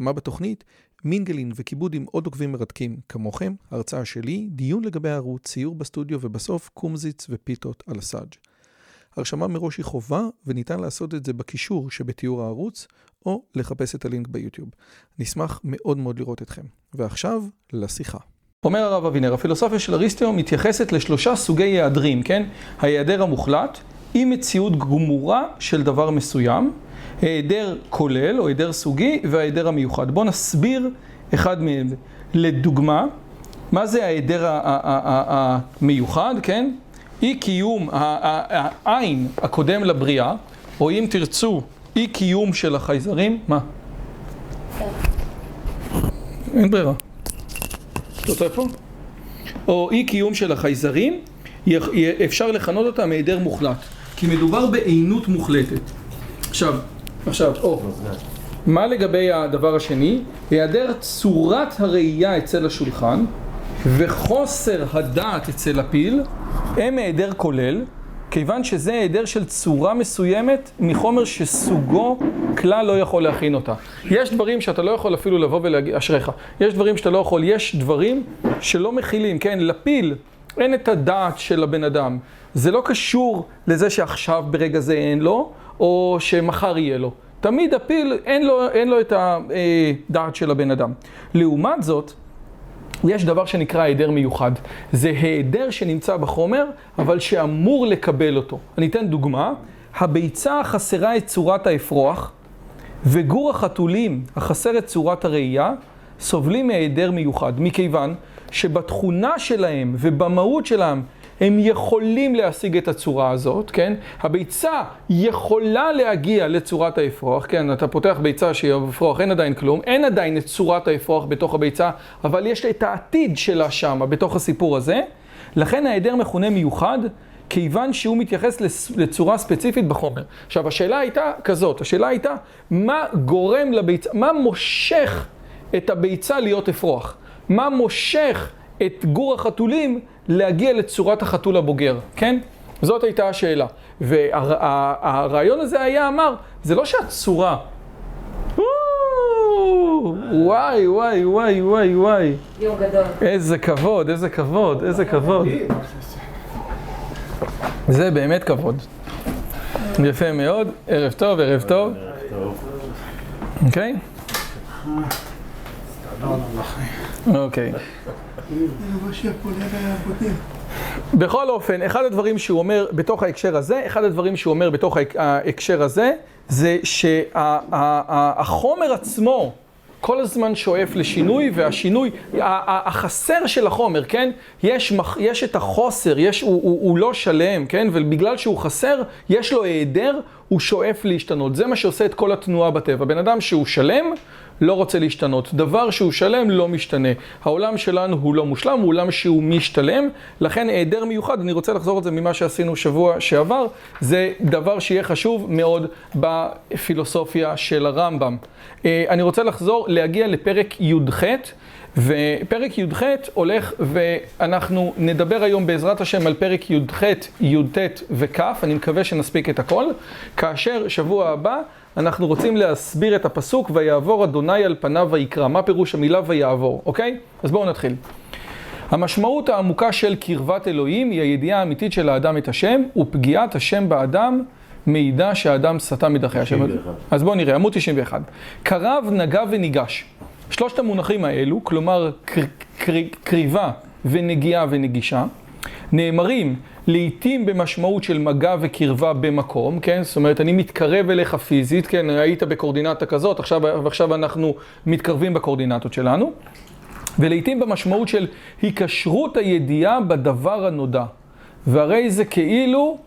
מה בתוכנית? מינגלין וכיבוד עם עוד עוקבים מרתקים כמוכם, הרצאה שלי, דיון לגבי הערוץ, ציור בסטודיו ובסוף קומזיץ ופיתות על הסאג'. הרשמה מראש היא חובה וניתן לעשות את זה בקישור שבתיאור הערוץ או לחפש את הלינק ביוטיוב. נשמח מאוד מאוד לראות אתכם. ועכשיו, לשיחה. אומר הרב אבינר, הפילוסופיה של אריסטו מתייחסת לשלושה סוגי היעדרים, כן? ההיעדר המוחלט, אי מציאות גמורה של דבר מסוים, היעדר כולל או היעדר סוגי וההיעדר המיוחד. בואו נסביר אחד מהם. לדוגמה, מה זה ההיעדר המיוחד, כן? אי קיום העין הקודם לבריאה, או אם תרצו, אי קיום של החייזרים, מה? אין ברירה. זאת איפה? או אי קיום של החייזרים, אפשר לכנות אותם היעדר מוחלט, כי מדובר בעינות מוחלטת. עכשיו, עכשיו, או, מה לגבי הדבר השני? היעדר צורת הראייה אצל השולחן וחוסר הדעת אצל הפיל הם היעדר כולל, כיוון שזה היעדר של צורה מסוימת מחומר שסוגו כלל לא יכול להכין אותה. יש דברים שאתה לא יכול אפילו לבוא ולהגיד, אשריך, יש דברים שאתה לא יכול, יש דברים שלא מכילים, כן, לפיל אין את הדעת של הבן אדם. זה לא קשור לזה שעכשיו ברגע זה אין לו, או שמחר יהיה לו. תמיד הפיל אין לו, אין לו את הדעת של הבן אדם. לעומת זאת, יש דבר שנקרא היעדר מיוחד. זה היעדר שנמצא בחומר, אבל שאמור לקבל אותו. אני אתן דוגמה. הביצה החסרה את צורת האפרוח, וגור החתולים החסר את צורת הראייה, סובלים מהיעדר מיוחד, מכיוון שבתכונה שלהם ובמהות שלהם הם יכולים להשיג את הצורה הזאת, כן? הביצה יכולה להגיע לצורת האפרוח, כן? אתה פותח ביצה שהיא אפרוח, אין עדיין כלום, אין עדיין את צורת האפרוח בתוך הביצה, אבל יש את העתיד שלה שמה, בתוך הסיפור הזה. לכן ההיעדר מכונה מיוחד, כיוון שהוא מתייחס לצורה ספציפית בחומר. עכשיו, השאלה הייתה כזאת, השאלה הייתה, מה גורם לביצה, מה מושך את הביצה להיות אפרוח? מה מושך את גור החתולים להגיע לצורת החתול הבוגר, כן? זאת הייתה השאלה. והרעיון הזה היה אמר, זה לא שהצורה... וואי, וואי, וואי, וואי, וואי. יום גדול. איזה כבוד, איזה כבוד, איזה כבוד. זה באמת כבוד. יפה מאוד, ערב טוב, ערב טוב. אוקיי? אוקיי. בכל אופן, אחד הדברים שהוא אומר בתוך ההקשר הזה, אחד הדברים שהוא אומר בתוך ההקשר הזה, זה שהחומר עצמו כל הזמן שואף לשינוי, והשינוי, החסר של החומר, כן? יש, יש את החוסר, יש, הוא, הוא, הוא לא שלם, כן? ובגלל שהוא חסר, יש לו היעדר, הוא שואף להשתנות. זה מה שעושה את כל התנועה בטבע. בן אדם שהוא שלם, לא רוצה להשתנות. דבר שהוא שלם לא משתנה. העולם שלנו הוא לא מושלם, הוא עולם שהוא משתלם, לכן היעדר מיוחד, אני רוצה לחזור את זה ממה שעשינו שבוע שעבר, זה דבר שיהיה חשוב מאוד בפילוסופיה של הרמב"ם. אה, אני רוצה לחזור, להגיע לפרק י"ח. ופרק י"ח הולך ואנחנו נדבר היום בעזרת השם על פרק י"ח, י"ט וכ', אני מקווה שנספיק את הכל, כאשר שבוע הבא אנחנו רוצים להסביר את הפסוק ויעבור אדוני על פניו ויקרא. מה פירוש המילה ויעבור, אוקיי? אז בואו נתחיל. המשמעות העמוקה של קרבת אלוהים היא הידיעה האמיתית של האדם את השם, ופגיעת השם באדם מעידה שהאדם סטה מדרכי השם. אז בואו נראה, עמוד 91. קרב, נגע וניגש. שלושת המונחים האלו, כלומר קר, קר, קריבה ונגיעה ונגישה, נאמרים לעתים במשמעות של מגע וקרבה במקום, כן? זאת אומרת, אני מתקרב אליך פיזית, כן? היית בקורדינטה כזאת, עכשיו, ועכשיו אנחנו מתקרבים בקורדינטות שלנו. ולעתים במשמעות של היקשרות הידיעה בדבר הנודע. והרי זה כאילו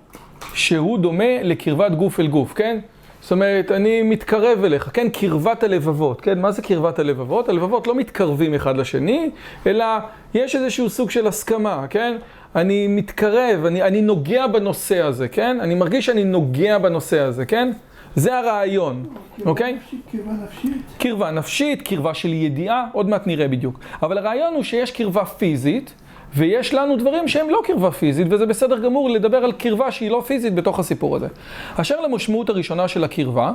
שהוא דומה לקרבת גוף אל גוף, כן? זאת אומרת, אני מתקרב אליך, כן? קרבת הלבבות, כן? מה זה קרבת הלבבות? הלבבות לא מתקרבים אחד לשני, אלא יש איזשהו סוג של הסכמה, כן? אני מתקרב, אני, אני נוגע בנושא הזה, כן? אני מרגיש שאני נוגע בנושא הזה, כן? זה הרעיון, אוקיי? קרבה נפשית. קרבה נפשית, קרבה של ידיעה, עוד מעט נראה בדיוק. אבל הרעיון הוא שיש קרבה פיזית, ויש לנו דברים שהם לא קרבה פיזית, וזה בסדר גמור לדבר על קרבה שהיא לא פיזית בתוך הסיפור הזה. אשר למשמעות הראשונה של הקרבה,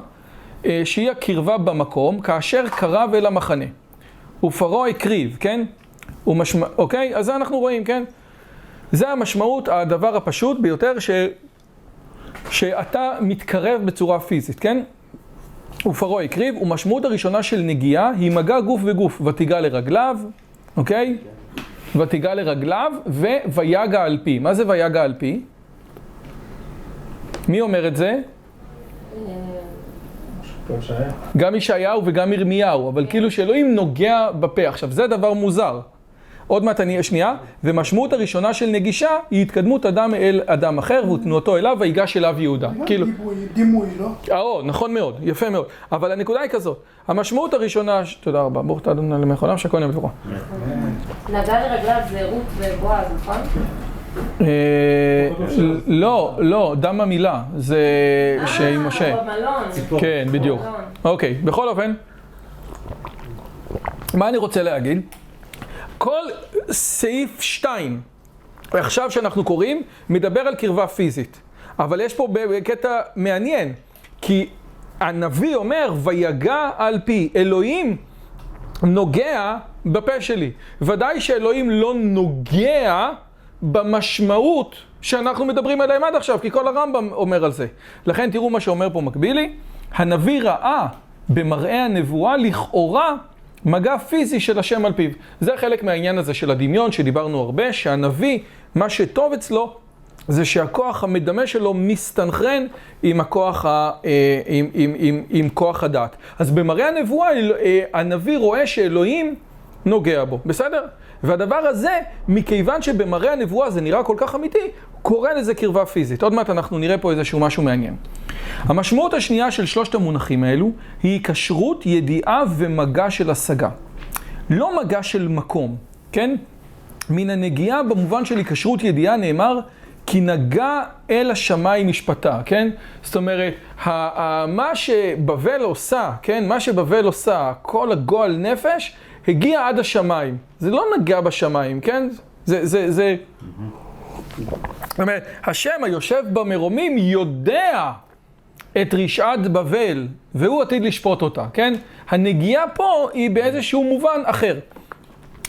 אה, שהיא הקרבה במקום, כאשר קרב אל המחנה. ופרעה הקריב, כן? ומשמע... אוקיי? אז זה אנחנו רואים, כן? זה המשמעות, הדבר הפשוט ביותר, ש... שאתה מתקרב בצורה פיזית, כן? ופרעה הקריב, ומשמעות הראשונה של נגיעה היא מגע גוף וגוף, ותיגע לרגליו, אוקיי? ותיגע לרגליו, וויגע על פי. מה זה ויגע על פי? מי אומר את זה? גם ישעיהו וגם ירמיהו, אבל כאילו שאלוהים נוגע בפה. עכשיו, זה דבר מוזר. עוד מעט אני, שנייה, ומשמעות הראשונה של נגישה היא התקדמות אדם אל אדם אחר ותנועתו אליו ויגש אליו יהודה. כאילו, דימוי, דימוי, לא? אה, נכון מאוד, יפה מאוד. אבל הנקודה היא כזאת, המשמעות הראשונה, תודה רבה, ברוך אתה אדוני למלך העולם שהכל נהיה בתוכו. נגע לרגליו זה רות ובועז, נכון? אה, לא, לא, דם המילה, זה שעם משה. אה, במלון. כן, בדיוק. אוקיי, בכל אופן, מה אני רוצה להגיד? כל סעיף 2, עכשיו שאנחנו קוראים, מדבר על קרבה פיזית. אבל יש פה קטע מעניין, כי הנביא אומר, ויגע על פי אלוהים נוגע בפה שלי. ודאי שאלוהים לא נוגע במשמעות שאנחנו מדברים עליהם עד עכשיו, כי כל הרמב"ם אומר על זה. לכן תראו מה שאומר פה מקבילי, הנביא ראה במראה הנבואה לכאורה מגע פיזי של השם על פיו. זה חלק מהעניין הזה של הדמיון שדיברנו הרבה, שהנביא, מה שטוב אצלו זה שהכוח המדמה שלו מסתנכרן עם הכוח, ה, אה, עם, עם, עם, עם כוח הדעת. אז במראה הנבואה אה, הנביא רואה שאלוהים נוגע בו, בסדר? והדבר הזה, מכיוון שבמראה הנבואה זה נראה כל כך אמיתי, קורא לזה קרבה פיזית. עוד מעט אנחנו נראה פה איזשהו משהו מעניין. המשמעות השנייה של שלושת המונחים האלו היא היקשרות, ידיעה ומגע של השגה. לא מגע של מקום, כן? מן הנגיעה במובן של היקשרות ידיעה נאמר כי נגע אל השמיים משפטה, כן? זאת אומרת, מה שבבל עושה, כן? מה שבבל עושה, כל הגועל נפש, הגיע עד השמיים. זה לא נגע בשמיים, כן? זה, זה, זה... זאת אומרת, השם היושב במרומים יודע את רשעת בבל, והוא עתיד לשפוט אותה, כן? הנגיעה פה היא באיזשהו מובן אחר.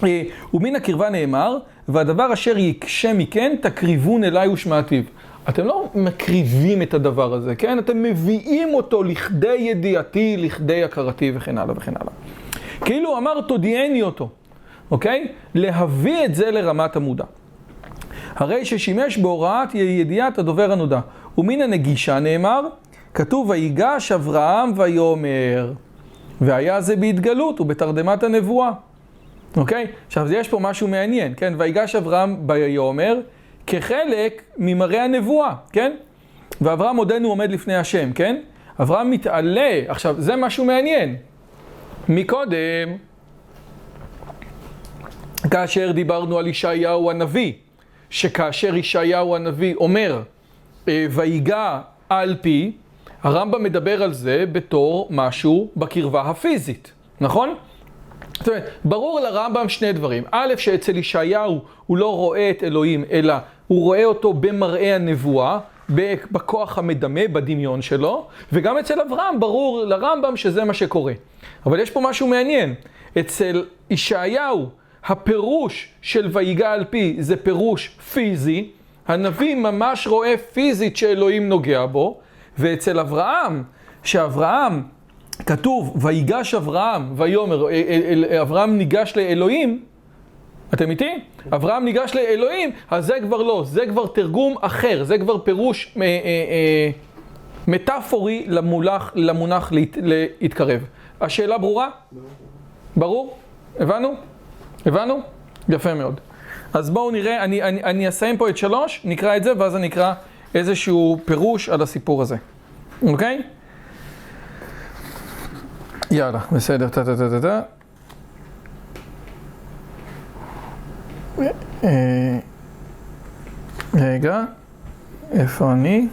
אה, ומן הקרבה נאמר, והדבר אשר יקשה מכן, תקריבון אליי ושמעתיו. אתם לא מקריבים את הדבר הזה, כן? אתם מביאים אותו לכדי ידיעתי, לכדי הכרתי וכן הלאה וכן הלאה. כאילו אמר תודיעני אותו, אוקיי? להביא את זה לרמת המודע. הרי ששימש בהוראת ידיעת הדובר הנודע. ומן הנגישה נאמר, כתוב ויגש אברהם ויאמר, והיה זה בהתגלות ובתרדמת הנבואה. אוקיי? עכשיו, יש פה משהו מעניין, כן? ויגש אברהם ויאמר, כחלק ממראה הנבואה, כן? ואברהם עודנו עומד לפני השם, כן? אברהם מתעלה, עכשיו, זה משהו מעניין. מקודם, כאשר דיברנו על ישעיהו הנביא, שכאשר ישעיהו הנביא אומר, אה, ויגע על פי, הרמב"ם מדבר על זה בתור משהו בקרבה הפיזית, נכון? זאת אומרת, ברור לרמב"ם שני דברים. א', שאצל ישעיהו הוא לא רואה את אלוהים, אלא הוא רואה אותו במראה הנבואה, בכוח המדמה, בדמיון שלו, וגם אצל אברהם ברור לרמב"ם שזה מה שקורה. אבל יש פה משהו מעניין. אצל ישעיהו, הפירוש של ויגע על פי זה פירוש פיזי, הנביא ממש רואה פיזית שאלוהים נוגע בו, ואצל אברהם, שאברהם כתוב, ויגש אברהם, ויאמר, אברהם ניגש לאלוהים, אתם איתי? אברהם ניגש לאלוהים, אז זה כבר לא, זה כבר תרגום אחר, זה כבר פירוש אה, אה, אה, מטאפורי למולח, למונח להת, להתקרב. השאלה ברורה? ברור? הבנו? הבנו? יפה מאוד. אז בואו נראה, אני, אני, אני אסיים פה את שלוש, נקרא את זה, ואז אני אקרא איזשהו פירוש על הסיפור הזה. אוקיי? יאללה, בסדר, טה טה טה טה טה. אה, רגע, איפה אני?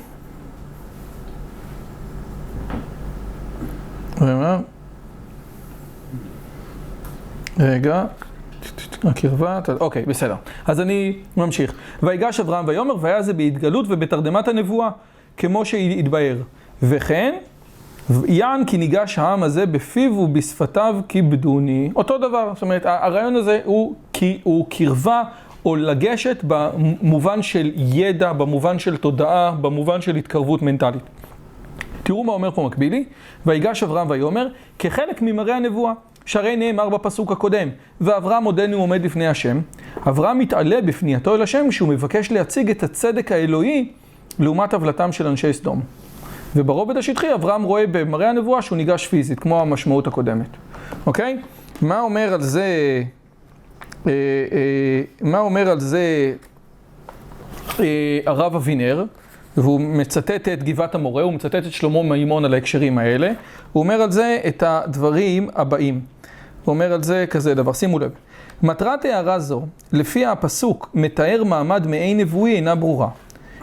רגע, רגע, הקרבה, אוקיי, בסדר. אז אני ממשיך. ויגש אברהם ויאמר, והיה זה בהתגלות ובתרדמת הנבואה, כמו שהתבהר. וכן, יען כי ניגש העם הזה בפיו ובשפתיו כיבדוני. אותו דבר, זאת אומרת, הרעיון הזה הוא, כי- הוא קרבה או לגשת במובן של ידע, במובן של תודעה, במובן של התקרבות מנטלית. תראו מה אומר פה מקבילי, ויגש אברהם ויאמר, כחלק ממראה הנבואה, שהרי נאמר בפסוק הקודם, ואברהם עודנו עומד לפני השם, אברהם מתעלה בפנייתו אל השם שהוא מבקש להציג את הצדק האלוהי לעומת עוולתם של אנשי סדום. וברובד השטחי אברהם רואה במראה הנבואה שהוא ניגש פיזית, כמו המשמעות הקודמת. אוקיי? מה אומר על זה, אה, אה, מה אומר על זה אה, הרב אבינר? והוא מצטט את גבעת המורה, הוא מצטט את שלמה מימון על ההקשרים האלה. הוא אומר על זה את הדברים הבאים. הוא אומר על זה כזה דבר, שימו לב. מטרת הערה זו, לפי הפסוק, מתאר מעמד מעין נבואי אינה ברורה.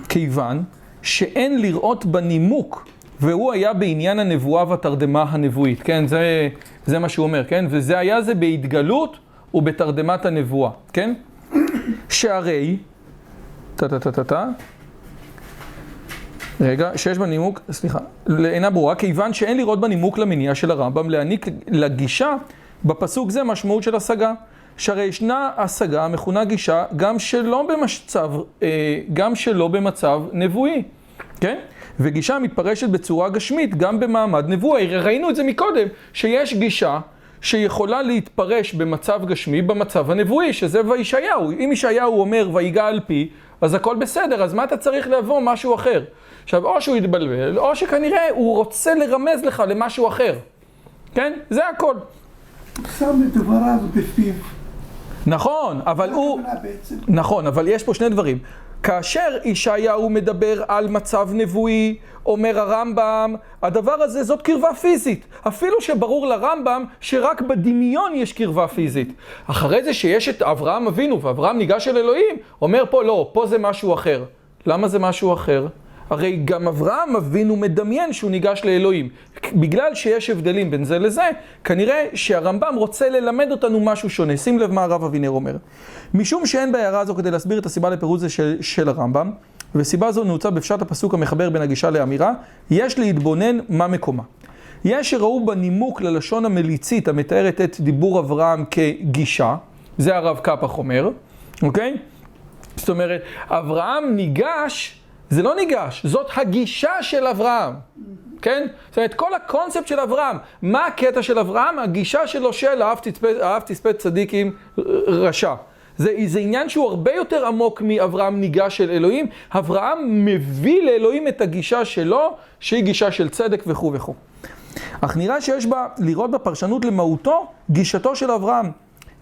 כיוון שאין לראות בנימוק, והוא היה בעניין הנבואה והתרדמה הנבואית, כן? זה, זה מה שהוא אומר, כן? וזה היה זה בהתגלות ובתרדמת הנבואה, כן? שהרי, טה-טה-טה-טה, רגע, שיש בנימוק, סליחה, אינה ברורה, כיוון שאין לראות בנימוק למניע של הרמב"ם להעניק לגישה בפסוק זה משמעות של השגה. שהרי ישנה השגה המכונה גישה גם שלא במצב, אה, גם שלא במצב נבואי, כן? וגישה מתפרשת בצורה גשמית גם במעמד נבואי. ראינו את זה מקודם, שיש גישה שיכולה להתפרש במצב גשמי, במצב הנבואי, שזה וישעיהו. אם ישעיהו אומר ויגע על פי, אז הכל בסדר, אז מה אתה צריך לבוא משהו אחר? עכשיו, או שהוא יתבלבל, או שכנראה הוא רוצה לרמז לך למשהו אחר, כן? זה הכל. שם את דבריו בפיו. נכון, אבל הוא... נכון, אבל יש פה שני דברים. כאשר ישעיהו מדבר על מצב נבואי, אומר הרמב"ם, הדבר הזה זאת קרבה פיזית. אפילו שברור לרמב"ם שרק בדמיון יש קרבה פיזית. אחרי זה שיש את אברהם אבינו, ואברהם ניגש אל אלוהים, אומר פה לא, פה זה משהו אחר. למה זה משהו אחר? הרי גם אברהם אבינו מדמיין שהוא ניגש לאלוהים. בגלל שיש הבדלים בין זה לזה, כנראה שהרמב"ם רוצה ללמד אותנו משהו שונה. שים לב מה הרב אבינר אומר. משום שאין בהערה הזו כדי להסביר את הסיבה לפירוט זה של, של הרמב"ם, וסיבה זו נעוצה בפשט הפסוק המחבר בין הגישה לאמירה, יש להתבונן מה מקומה. יש שראו בנימוק ללשון המליצית המתארת את דיבור אברהם כגישה, זה הרב קפח אומר, אוקיי? זאת אומרת, אברהם ניגש, זה לא ניגש, זאת הגישה של אברהם, כן? זאת אומרת, כל הקונספט של אברהם, מה הקטע של אברהם? הגישה שלו של אהב תצפה, אהב צדיק עם רשע. זה, זה עניין שהוא הרבה יותר עמוק מאברהם ניגש אל אלוהים. אברהם מביא לאלוהים את הגישה שלו, שהיא גישה של צדק וכו' וכו'. אך נראה שיש בה, לראות בפרשנות למהותו, גישתו של אברהם.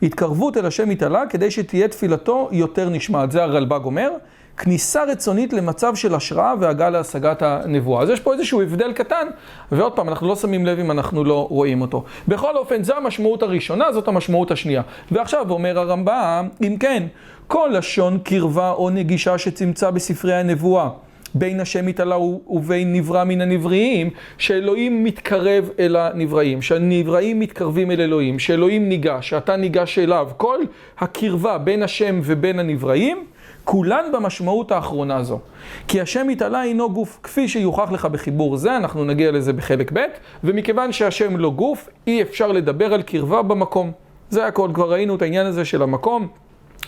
התקרבות אל השם יתעלה כדי שתהיה תפילתו יותר נשמעת. זה הרלב"ג אומר. כניסה רצונית למצב של השראה והגעה להשגת הנבואה. אז יש פה איזשהו הבדל קטן, ועוד פעם, אנחנו לא שמים לב אם אנחנו לא רואים אותו. בכל אופן, זו המשמעות הראשונה, זאת המשמעות השנייה. ועכשיו אומר הרמב"ם, אם כן, כל לשון קרבה או נגישה שצמצה בספרי הנבואה, בין השם יתעלה ובין נברא מן הנבראים, שאלוהים מתקרב אל הנבראים, שהנבראים מתקרבים אל אלוהים, שאלוהים ניגש, שאתה ניגש אליו. כל הקרבה בין השם ובין הנבראים, כולן במשמעות האחרונה הזו. כי השם יתעלה אינו גוף, כפי שיוכח לך בחיבור זה, אנחנו נגיע לזה בחלק ב', ומכיוון שהשם לא גוף, אי אפשר לדבר על קרבה במקום. זה הכל, כבר ראינו את העניין הזה של המקום,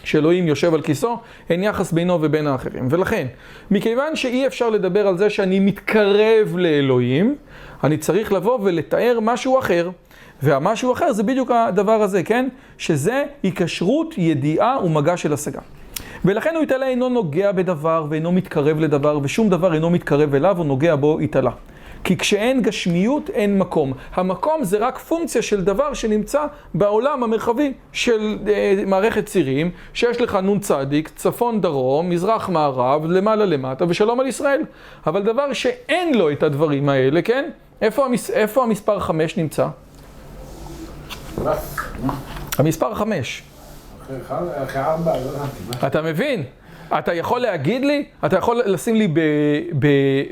שאלוהים יושב על כיסו, אין יחס בינו ובין האחרים. ולכן, מכיוון שאי אפשר לדבר על זה שאני מתקרב לאלוהים, אני צריך לבוא ולתאר משהו אחר. והמשהו אחר זה בדיוק הדבר הזה, כן? שזה היקשרות, ידיעה ומגע של השגה. ולכן הוא התעלה אינו נוגע בדבר ואינו מתקרב לדבר, ושום דבר אינו מתקרב אליו או נוגע בו התעלה. כי כשאין גשמיות אין מקום. המקום זה רק פונקציה של דבר שנמצא בעולם המרחבי של אה, מערכת צירים, שיש לך נ"צ, צפון דרום, מזרח מערב, למעלה למטה, ושלום על ישראל. אבל דבר שאין לו את הדברים האלה, כן? איפה, המס... איפה המספר 5 נמצא? המספר 5. אתה מבין? אתה יכול להגיד לי, אתה יכול לשים לי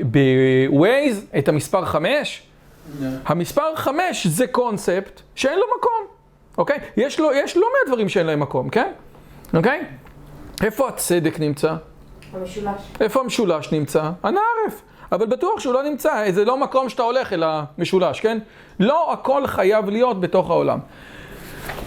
בווייז את המספר 5? המספר 5 זה קונספט שאין לו מקום, אוקיי? יש, לו, יש לא מעט דברים שאין להם מקום, כן? אוקיי? איפה הצדק נמצא? המשולש. איפה המשולש נמצא? הנערף. אבל בטוח שהוא לא נמצא, זה לא מקום שאתה הולך אל המשולש, כן? לא הכל חייב להיות בתוך העולם.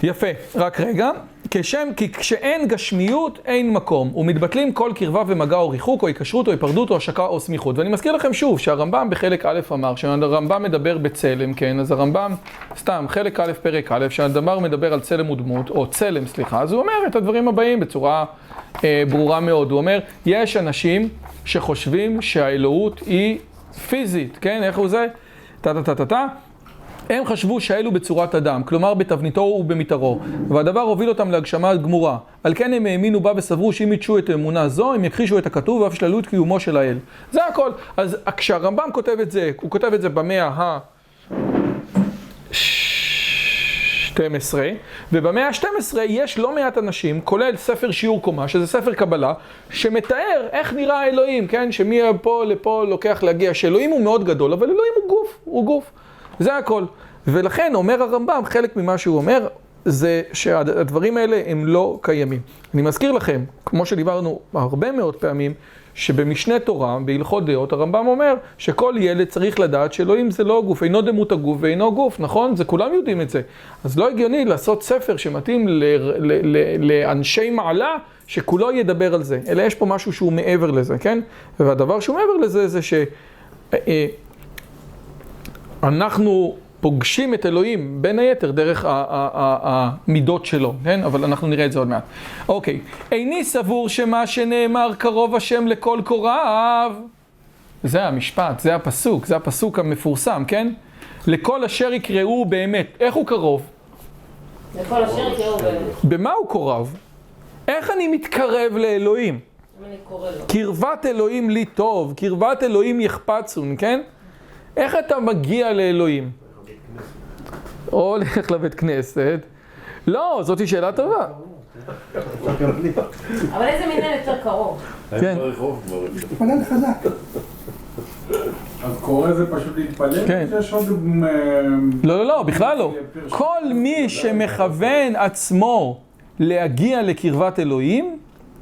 יפה, רק רגע. כשם כי כשאין גשמיות, אין מקום, ומתבטלים כל קרבה ומגע או ריחוק, או היקשרות, או היפרדות, או השקה, או סמיכות. ואני מזכיר לכם שוב, שהרמב"ם בחלק א' אמר, שהרמב"ם מדבר בצלם, כן? אז הרמב"ם, סתם, חלק א', פרק א', שהדבר מדבר על צלם ודמות, או צלם, סליחה, אז הוא אומר את הדברים הבאים בצורה אה, ברורה מאוד. הוא אומר, יש אנשים שחושבים שהאלוהות היא פיזית, כן? איך הוא זה? טה-טה-טה-טה. הם חשבו שהאלו בצורת אדם, כלומר בתבניתו ובמתארו, והדבר הוביל אותם להגשמה גמורה. על כן הם האמינו בה וסברו שאם ידשו את האמונה זו, הם יכחישו את הכתוב ואף שללו את קיומו של האל. זה הכל. אז כשהרמב"ם כותב את זה, הוא כותב את זה במאה ה... 12, ובמאה ה-12 יש לא מעט אנשים, כולל ספר שיעור קומה, שזה ספר קבלה, שמתאר איך נראה האלוהים, כן? שמפה לפה לוקח להגיע, שאלוהים הוא מאוד גדול, אבל אלוהים הוא גוף, הוא גוף. זה הכל. ולכן אומר הרמב"ם, חלק ממה שהוא אומר, זה שהדברים האלה הם לא קיימים. אני מזכיר לכם, כמו שדיברנו הרבה מאוד פעמים, שבמשנה תורה, בהלכות דעות, הרמב"ם אומר שכל ילד צריך לדעת שאלוהים זה לא גוף, אינו דמות הגוף ואינו גוף, נכון? זה כולם יודעים את זה. אז לא הגיוני לעשות ספר שמתאים ל- ל- ל- לאנשי מעלה, שכולו ידבר על זה, אלא יש פה משהו שהוא מעבר לזה, כן? והדבר שהוא מעבר לזה זה ש... אנחנו פוגשים את אלוהים, בין היתר, דרך המידות שלו, כן? אבל אנחנו נראה את זה עוד מעט. אוקיי, איני סבור שמה שנאמר קרוב השם לכל קוראיו, זה המשפט, זה הפסוק, זה הפסוק המפורסם, כן? לכל אשר יקראו באמת. איך הוא קרוב? לכל אשר יקראו באמת. במה הוא קרוב? איך אני מתקרב לאלוהים? אני קורא לו. קרבת אלוהים לי טוב, קרבת אלוהים יחפצון, כן? איך אתה מגיע לאלוהים? או הולך לבית כנסת. לא, זאתי שאלה טובה. אבל איזה מין יותר קרוב? כן. תתפלל חזק. אז קורא זה פשוט להתפלל? כן. יש עוד... אה, לא, לא, לא, בכלל לא. כל מי שמכוון עצמו להגיע לקרבת אלוהים,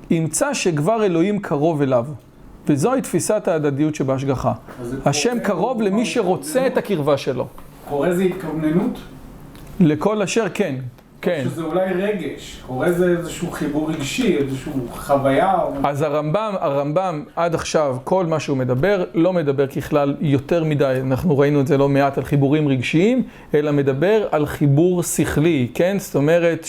ימצא שכבר אלוהים קרוב אליו. וזוהי תפיסת ההדדיות שבהשגחה. השם קרוב למי שרוצה את הקרבה שלו. קורא זה התכווננות? לכל אשר כן, כן. שזה אולי רגש. קורא זה איזשהו חיבור רגשי, איזשהו חוויה. או- אז הרמב"ם, הרמב"ם עד עכשיו, כל מה שהוא מדבר, לא מדבר ככלל יותר מדי, אנחנו ראינו את זה לא מעט על חיבורים רגשיים, אלא מדבר על חיבור שכלי, כן? זאת אומרת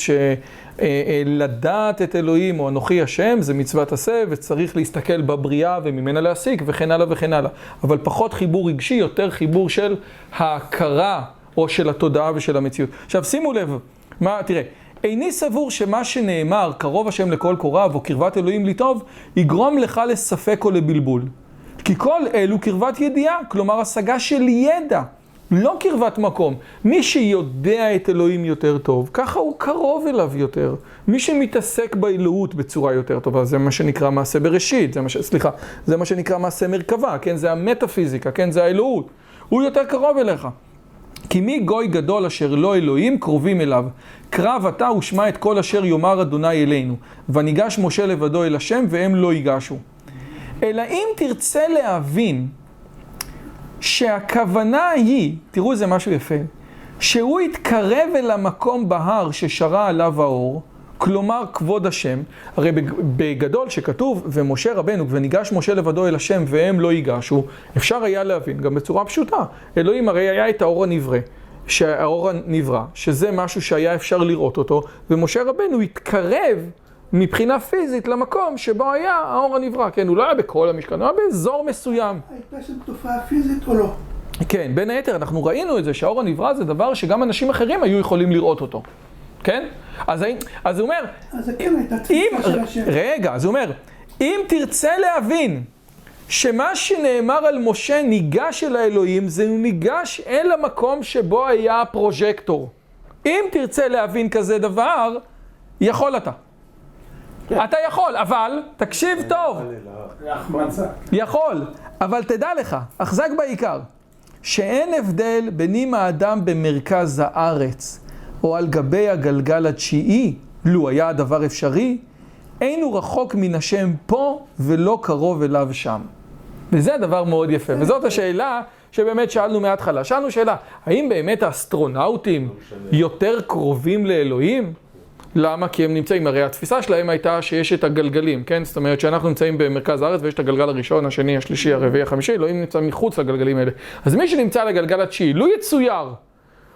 שלדעת את אלוהים או אנוכי השם זה מצוות עשה וצריך להסתכל בבריאה וממנה להסיק וכן הלאה וכן הלאה. אבל פחות חיבור רגשי, יותר חיבור של ההכרה או של התודעה ושל המציאות. עכשיו שימו לב, מה, תראה. איני סבור שמה שנאמר, קרוב השם לכל קוריו, או קרבת אלוהים לי טוב, יגרום לך לספק או לבלבול. כי כל אלו קרבת ידיעה, כלומר השגה של ידע, לא קרבת מקום. מי שיודע את אלוהים יותר טוב, ככה הוא קרוב אליו יותר. מי שמתעסק באלוהות בצורה יותר טובה, זה מה שנקרא מעשה בראשית, זה מה ש... סליחה, זה מה שנקרא מעשה מרכבה, כן? זה המטאפיזיקה, כן? זה האלוהות. הוא יותר קרוב אליך. כי מי גוי גדול אשר לא אלוהים קרובים אליו. קרב אתה ושמע את כל אשר יאמר אדוני אלינו. וניגש משה לבדו אל השם והם לא ייגשו. אלא אם תרצה להבין שהכוונה היא, תראו איזה משהו יפה, שהוא יתקרב אל המקום בהר ששרה עליו האור, כלומר כבוד השם, הרי בג- בגדול שכתוב, ומשה רבנו, וניגש משה לבדו אל השם והם לא ייגשו, אפשר היה להבין גם בצורה פשוטה. אלוהים הרי היה את האור הנברא, שהאור הנברא, שזה משהו שהיה אפשר לראות אותו, ומשה רבנו התקרב מבחינה פיזית למקום שבו היה האור הנברא, כן, הוא לא היה בכל המשכן, הוא היה באזור מסוים. הייתה שם תופעה פיזית או לא? כן, בין היתר, אנחנו ראינו את זה שהאור הנברא זה דבר שגם אנשים אחרים היו יכולים לראות אותו, כן? אז, אז הוא אומר, אז כן הייתה תפיסה של השם. רגע, אז הוא אומר, אם תרצה להבין שמה שנאמר על משה ניגש אל האלוהים, זה הוא ניגש אל המקום שבו היה הפרוז'קטור. אם תרצה להבין כזה דבר, יכול אתה. אתה יכול, אבל, תקשיב טוב, זה החמצה. יכול, אבל תדע לך, החזק בעיקר, שאין הבדל בין אם האדם במרכז הארץ או על גבי הגלגל התשיעי, לו היה הדבר אפשרי, אין הוא רחוק מן השם פה ולא קרוב אליו שם. וזה דבר מאוד יפה, וזאת השאלה שבאמת שאלנו מההתחלה. שאלנו שאלה, האם באמת האסטרונאוטים יותר קרובים לאלוהים? למה? כי הם נמצאים, הרי התפיסה שלהם הייתה שיש את הגלגלים, כן? זאת אומרת שאנחנו נמצאים במרכז הארץ ויש את הגלגל הראשון, השני, השלישי, הרביעי, החמישי, אלוהים נמצא מחוץ לגלגלים האלה. אז מי שנמצא לגלגל התשיעי, לו יצויר,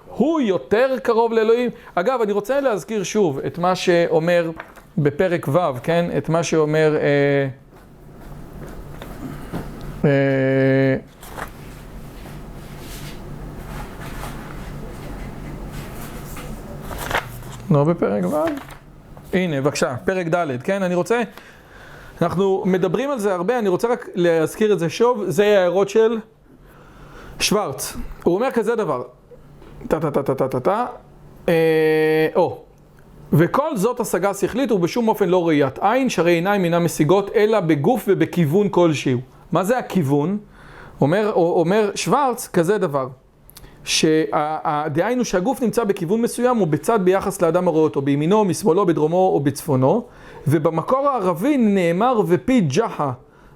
הוא יותר קרוב לאלוהים. אגב, אני רוצה להזכיר שוב את מה שאומר בפרק ו', כן? את מה שאומר... אה, אה, לא בפרק ו'? הנה, בבקשה, פרק ד', כן? אני רוצה... אנחנו מדברים על זה הרבה, אני רוצה רק להזכיר את זה שוב, זה ההערות של שוורץ. הוא אומר כזה דבר, טה טה טה טה טה טה טה, אה, או, וכל זאת השגה שכלית ובשום אופן לא ראיית עין, שהרי עיניים אינן משיגות אלא בגוף ובכיוון כלשהו. מה זה הכיוון? אומר, אומר שוורץ כזה דבר, שדהיינו שהגוף נמצא בכיוון מסוים או בצד ביחס לאדם הרואה אותו, בימינו, משמאלו, בדרומו או בצפונו, ובמקור הערבי נאמר ופי ג'חה,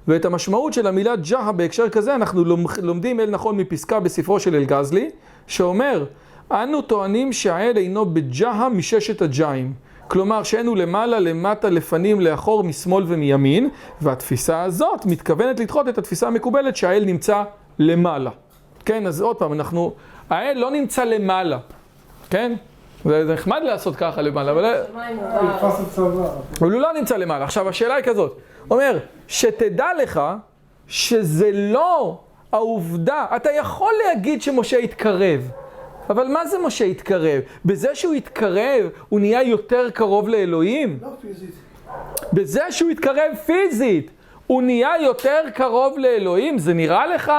ואת המשמעות של המילה ג'חה בהקשר כזה אנחנו לומדים אל נכון מפסקה בספרו של אלגזלי, שאומר, אנו טוענים שהאל אינו בג'חה מששת הג'אים. כלומר שאין הוא למעלה, למטה, לפנים, לאחור, משמאל ומימין, והתפיסה הזאת מתכוונת לדחות את התפיסה המקובלת שהאל נמצא למעלה. כן, אז עוד פעם, אנחנו, האל לא נמצא למעלה, כן? זה, נחמד לעשות ככה למעלה, אבל... אבל הוא לא נמצא למעלה. עכשיו, השאלה היא כזאת, אומר, שתדע לך שזה לא העובדה, אתה יכול להגיד שמשה התקרב, אבל מה זה משה התקרב? בזה שהוא התקרב, הוא נהיה יותר קרוב לאלוהים? לא פיזית. בזה שהוא התקרב פיזית, הוא נהיה יותר קרוב לאלוהים? זה נראה לך?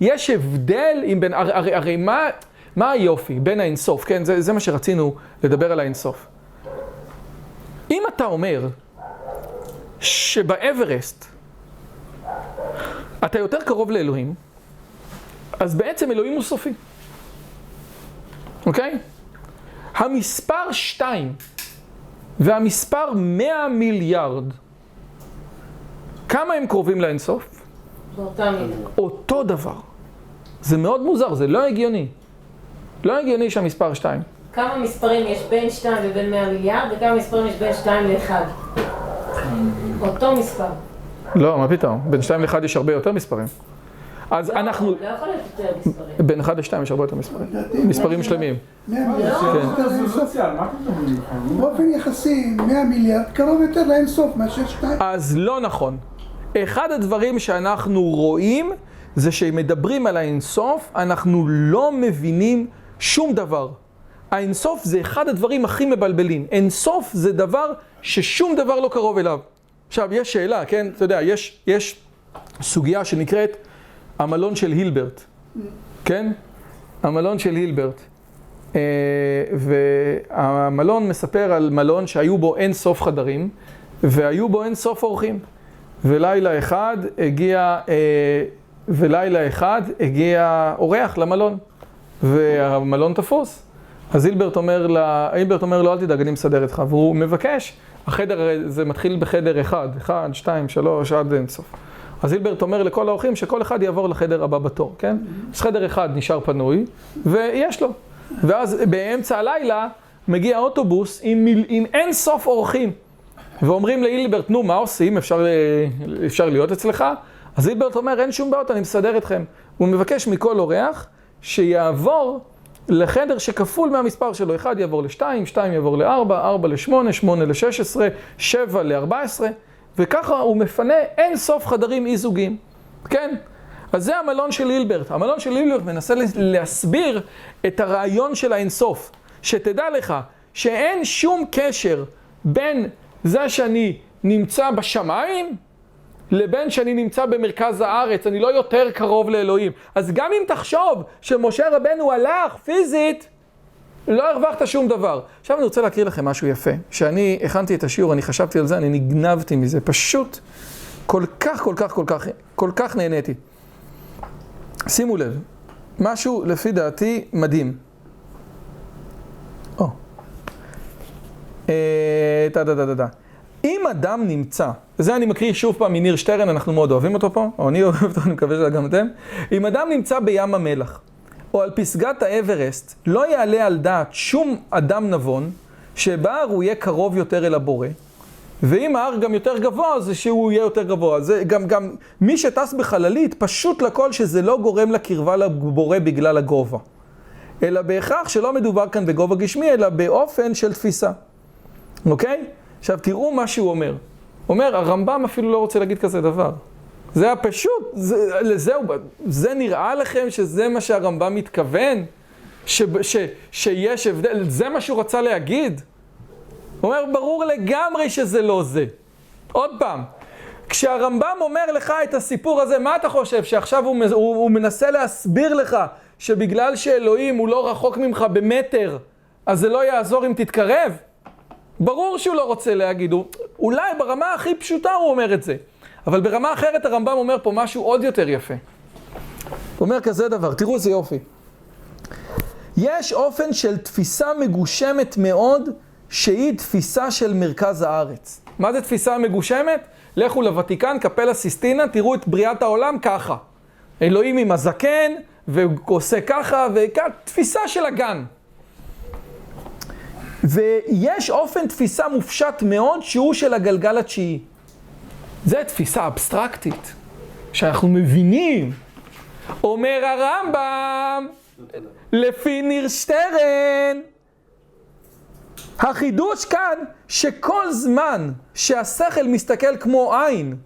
יש הבדל עם בין... הרי, הרי, הרי מה, מה היופי בין האינסוף, כן? זה, זה מה שרצינו לדבר על האינסוף. אם אתה אומר שבאברסט אתה יותר קרוב לאלוהים, אז בעצם אלוהים הוא סופי. אוקיי? המספר 2 והמספר 100 מיליארד, כמה הם קרובים לאינסוף? באותה מידה. אותו דבר. זה מאוד מוזר, זה לא הגיוני. לא הגיוני שהמספר 2. כמה מספרים יש בין 2 ובין 100 מיליארד, וכמה מספרים יש בין 2 ל-1? אותו מספר. לא, מה פתאום? בין 2 ל-1 יש הרבה יותר מספרים. אז לא, אנחנו... לא יכול להיות יותר מספרים. בין 1 ל-2 יש הרבה יותר מספרים. מספרים שלמים. מיליארד. כן. באופן יחסי, 100 מיליארד קרוב יותר לאינסוף מאשר שתיים. אז לא נכון. אחד הדברים שאנחנו רואים זה שמדברים על האינסוף, אנחנו לא מבינים שום דבר. האינסוף זה אחד הדברים הכי מבלבלים. אינסוף זה דבר ששום דבר לא קרוב אליו. עכשיו, יש שאלה, כן? אתה יודע, יש, יש סוגיה שנקראת המלון של הילברט, כן? המלון של הילברט. אה, והמלון מספר על מלון שהיו בו אין סוף חדרים, והיו בו אין סוף אורחים. ולילה אחד הגיע, אה, ולילה אחד הגיע אורח למלון, והמלון תפוס. אז הילברט אומר, לה, הילברט אומר לו, אל תדאג, אני מסדר איתך, והוא מבקש, החדר, זה מתחיל בחדר אחד, אחד, שתיים, שלוש, עד אינסוף. אז הילברט אומר לכל האורחים שכל אחד יעבור לחדר הבא בתור, כן? אז חדר אחד נשאר פנוי, ויש לו. ואז באמצע הלילה מגיע אוטובוס עם, עם אין סוף אורחים. ואומרים להילברט, נו, מה עושים? אפשר, ל- אפשר להיות אצלך? אז הילברט אומר, אין שום בעיות, אני מסדר אתכם. הוא מבקש מכל אורח שיעבור לחדר שכפול מהמספר שלו. אחד יעבור לשתיים, שתיים יעבור לארבע, ארבע לשמונה, שמונה לשש עשרה, שבע לארבע עשרה, וככה הוא מפנה אין סוף חדרים אי זוגיים. כן? אז זה המלון של הילברט. המלון של הילברט מנסה להסביר את הרעיון של האינסוף. שתדע לך שאין שום קשר בין זה שאני נמצא בשמיים לבין שאני נמצא במרכז הארץ, אני לא יותר קרוב לאלוהים. אז גם אם תחשוב שמשה רבנו הלך פיזית, לא הרווחת שום דבר. עכשיו אני רוצה להקריא לכם משהו יפה. כשאני הכנתי את השיעור, אני חשבתי על זה, אני נגנבתי מזה. פשוט כל כך, כל כך, כל כך, כל כך נהניתי. שימו לב, משהו לפי דעתי מדהים. אה, טה טה טה טה טה. אם אדם נמצא, וזה אני מקריא שוב פעם מניר שטרן, אנחנו מאוד אוהבים אותו פה, או אני אוהב אותו, אני מקווה שגם אתם. אם אדם נמצא בים המלח, או על פסגת האברסט, לא יעלה על דעת שום אדם נבון, שבהר הוא יהיה קרוב יותר אל הבורא, ואם ההר גם יותר גבוה, זה שהוא יהיה יותר גבוה. זה גם, גם מי שטס בחללית, פשוט לכל שזה לא גורם לקרבה לבורא בגלל הגובה. אלא בהכרח שלא מדובר כאן בגובה גשמי, אלא באופן של תפיסה. אוקיי? עכשיו תראו מה שהוא אומר. אומר, הרמב"ם אפילו לא רוצה להגיד כזה דבר. זה היה פשוט, זה, לזהו, זה נראה לכם שזה מה שהרמב"ם מתכוון? ש, ש, שיש הבדל, זה מה שהוא רצה להגיד? הוא אומר, ברור לגמרי שזה לא זה. עוד פעם, כשהרמב"ם אומר לך את הסיפור הזה, מה אתה חושב? שעכשיו הוא, הוא, הוא מנסה להסביר לך שבגלל שאלוהים הוא לא רחוק ממך במטר, אז זה לא יעזור אם תתקרב? ברור שהוא לא רוצה להגיד, הוא, אולי ברמה הכי פשוטה הוא אומר את זה. אבל ברמה אחרת הרמב"ם אומר פה משהו עוד יותר יפה. הוא אומר כזה דבר, תראו איזה יופי. יש אופן של תפיסה מגושמת מאוד, שהיא תפיסה של מרכז הארץ. מה זה תפיסה מגושמת? לכו לוותיקן, קפלה סיסטינה, תראו את בריאת העולם ככה. אלוהים עם הזקן, ועושה ככה, וככה, תפיסה של הגן. ויש אופן תפיסה מופשט מאוד, שהוא של הגלגל התשיעי. זה תפיסה אבסטרקטית, שאנחנו מבינים. אומר הרמב"ם, לפי ניר שטרן, החידוש כאן, שכל זמן שהשכל מסתכל כמו עין,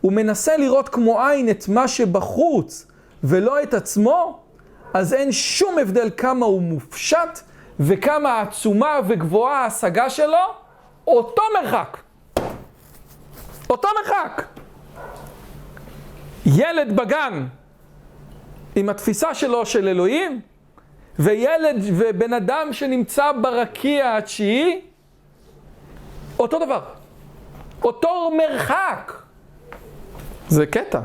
הוא מנסה לראות כמו עין את מה שבחוץ ולא את עצמו, אז אין שום הבדל כמה הוא מופשט וכמה עצומה וגבוהה ההשגה שלו, אותו מרחק. אותו מרחק. ילד בגן עם התפיסה שלו של אלוהים, וילד ובן אדם שנמצא ברקיע התשיעי, אותו דבר. אותו מרחק. זה קטע.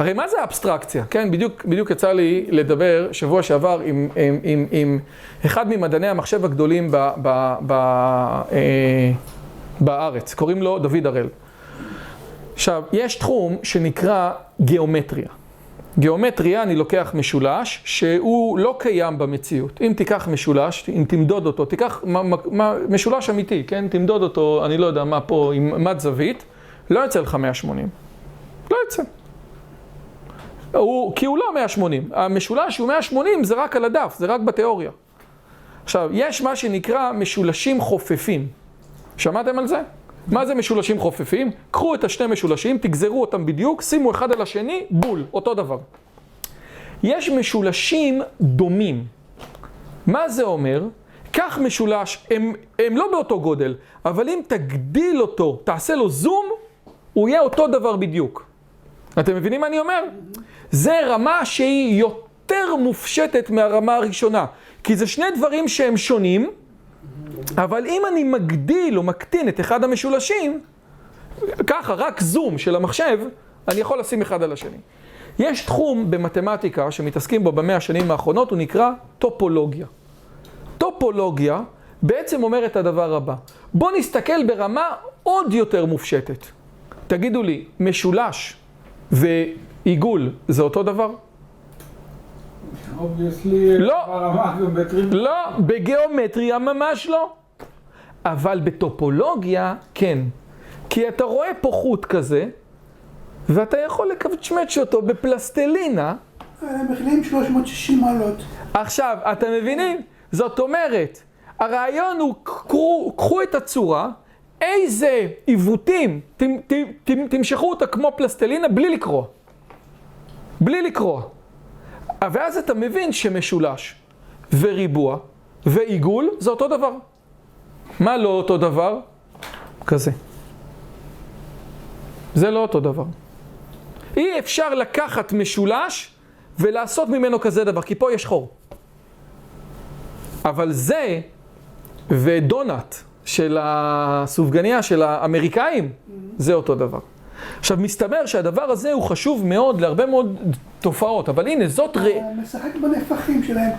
הרי מה זה אבסטרקציה? כן, בדיוק, בדיוק יצא לי לדבר שבוע שעבר עם, עם, עם, עם אחד ממדעני המחשב הגדולים ב, ב, ב, אה, בארץ, קוראים לו דוד הראל. עכשיו, יש תחום שנקרא גיאומטריה. גיאומטריה, אני לוקח משולש שהוא לא קיים במציאות. אם תיקח משולש, אם תמדוד אותו, תיקח מה, מה, משולש אמיתי, כן? תמדוד אותו, אני לא יודע מה פה, עם מד זווית, לא יוצא לך 180. לא יוצא. הוא, כי הוא לא 180. המשולש שהוא 180 זה רק על הדף, זה רק בתיאוריה. עכשיו, יש מה שנקרא משולשים חופפים. שמעתם על זה? מה זה משולשים חופפים? קחו את השני משולשים, תגזרו אותם בדיוק, שימו אחד על השני, בול, אותו דבר. יש משולשים דומים. מה זה אומר? קח משולש, הם, הם לא באותו גודל, אבל אם תגדיל אותו, תעשה לו זום, הוא יהיה אותו דבר בדיוק. אתם מבינים מה אני אומר? זה רמה שהיא יותר מופשטת מהרמה הראשונה. כי זה שני דברים שהם שונים, אבל אם אני מגדיל או מקטין את אחד המשולשים, ככה, רק זום של המחשב, אני יכול לשים אחד על השני. יש תחום במתמטיקה שמתעסקים בו במאה השנים האחרונות, הוא נקרא טופולוגיה. טופולוגיה בעצם אומר את הדבר הבא, בואו נסתכל ברמה עוד יותר מופשטת. תגידו לי, משולש ועיגול זה אותו דבר? לא, לא, בגיאומטריה ממש לא. אבל בטופולוגיה, כן. כי אתה רואה פה חוט כזה, ואתה יכול לקווצ'מץ' אותו בפלסטלינה. הם מכילים 360 מעלות. עכשיו, אתם מבינים? זאת אומרת, הרעיון הוא, קחו, קחו את הצורה, איזה עיוותים, ת, ת, ת, תמשכו אותה כמו פלסטלינה בלי לקרוא. בלי לקרוא. ואז אתה מבין שמשולש וריבוע ועיגול זה אותו דבר. מה לא אותו דבר? כזה. זה לא אותו דבר. אי אפשר לקחת משולש ולעשות ממנו כזה דבר, כי פה יש חור. אבל זה ודונלד של הסופגניה של האמריקאים, זה אותו דבר. עכשיו, מסתבר שהדבר הזה הוא חשוב מאוד להרבה מאוד תופעות, אבל הנה, זאת ר... משחק בנפחים שלהם.